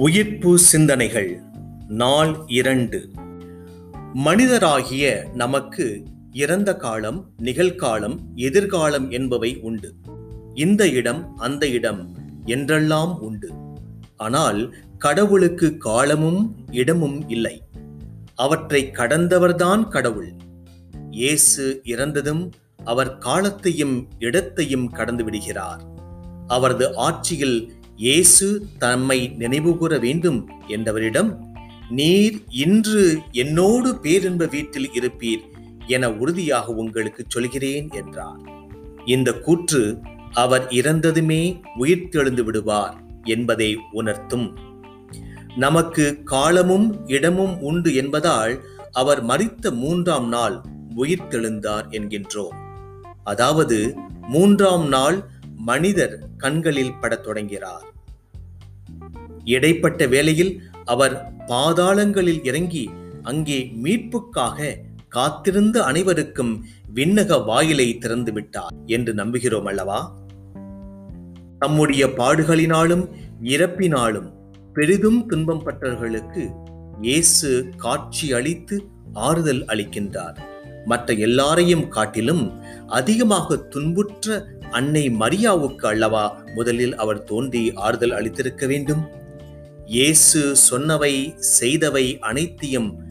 உயிர்ப்பு சிந்தனைகள். நாள் இரண்டு. மனிதராகிய நமக்கு இறந்த காலம் நிகழ்காலம் எதிர்காலம் என்பவை உண்டு. இந்த இடம் அந்த இடம் என்றெல்லாம் உண்டு. ஆனால் கடவுளுக்கு காலமும் இடமும் இல்லை. அவற்றை கடந்தவர்தான் கடவுள். இயேசு இறந்ததும் அவர் காலத்தையும் இடத்தையும் கடந்து விடுகிறார். அவரது ஆட்சியில் இயேசு தம்மை நினைவுகூர வேண்டும் என்றவரிடம் நீர் இன்று என்னோடு பேரின்ப வீட்டில் இருப்பீர் என உறுதியாக உங்களுக்கு சொல்கிறேன் என்றார். இந்த கூற்று அவர் இறந்ததுமே உயிர்த்தெழுந்து விடுவார் என்பதை உணர்த்தும். நமக்கு காலமும் இடமும் உண்டு என்பதால் அவர் மறித்த மூன்றாம் நாள் உயிர்த்தெழுந்தார் என்கின்றோம். அதாவது மூன்றாம் நாள் மனிதர் கண்களில் படத் தொடங்கிறார். இடைப்பட்ட வேளையில் அவர் பாதாளங்களில் இறங்கி அங்கே மீட்புக்காக காத்திருந்த அனைவருக்கும் விண்ணக வாயிலை திறந்து விட்டார் என்று நம்புகிறோம் அல்லவா? தம்முடைய பாடுகளினாலும் இறப்பினாலும் பெரிதும் துன்பம் பட்டவர்களுக்கு இயேசு காட்சி அளித்து ஆறுதல் அளிக்கின்றார். மற்ற எல்லாரையும் காட்டிலும் அதிகமாக துன்புற்ற அன்னை மரியாவுக்கு அல்லவா முதலில் அவர் தோன்றி ஆறுதல் அளித்திருக்க வேண்டும்? இயேசு சொன்னவை செய்தவை அனைத்தையும்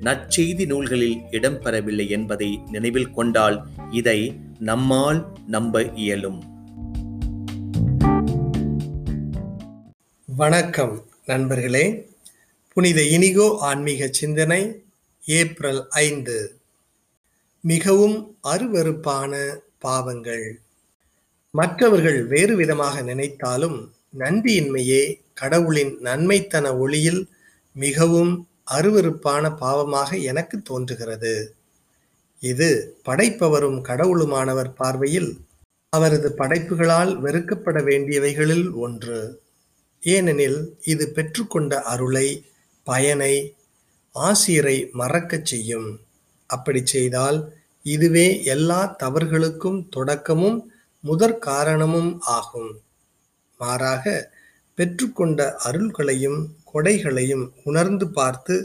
நற்செய்தி நூல்களில் இடம்பெறவில்லை என்பதை நினைவில் கொண்டால் இதை நம்மால் நம்ப இயலும். வணக்கம் நண்பர்களே. புனித இனிகோ ஆன்மீக சிந்தனை ஏப்ரல் ஐந்து மிகவும் அருவறுப்பான பாவங்கள். மற்றவர்கள் வேறு விதமாக நினைத்தாலும் நன்றியின்மையே கடவுளின் நன்மைத்தன ஒளியில் மிகவும் அருவறுப்பான பாவமாக எனக்கு தோன்றுகிறது. இது படைப்பவரும் கடவுளுமானவர் பார்வையில் அவரது படைப்புகளால் வெறுக்கப்பட வேண்டியவைகளில் ஒன்று. ஏனெனில் இது பெற்றுக்கொண்ட அருளை பயனை ஆசிரியரை மறக்கச் செய்யும். அப்படி செய்தால் இதுவே எல்லா தவறுகளுக்கும் தொடக்கமும் முதற் காரணமும் ஆகும். மாறாக பெற்றுக்கொண்ட அருள்களையும் கொடைகளையும் உணர்ந்து பார்த்து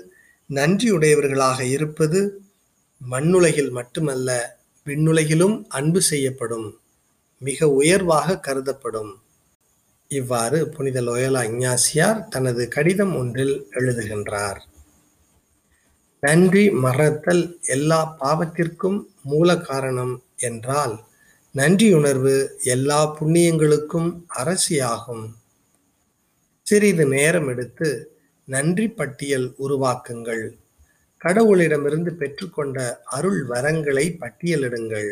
நன்றியுடையவர்களாக இருப்பது மண்ணுலகில் மட்டுமல்ல விண்ணுலகிலும் அன்பு செய்யப்படும் மிக உயர்வாக கருதப்படும். இவ்வாறு புனித லோயலா இஞ்ஞாசியார் தனது கடிதம் ஒன்றில் எழுதுகின்றார். நன்றி மறத்தல் எல்லா பாவத்திற்கும் மூல காரணம் என்றால் நன்றியுணர்வு எல்லா புண்ணியங்களுக்கும் அரசியாகும். சிறிது நேரம் எடுத்து நன்றி பட்டியல் உருவாக்குங்கள். கடவுளிடமிருந்து பெற்றுக்கொண்ட அருள் வரங்களை பட்டியலிடுங்கள்.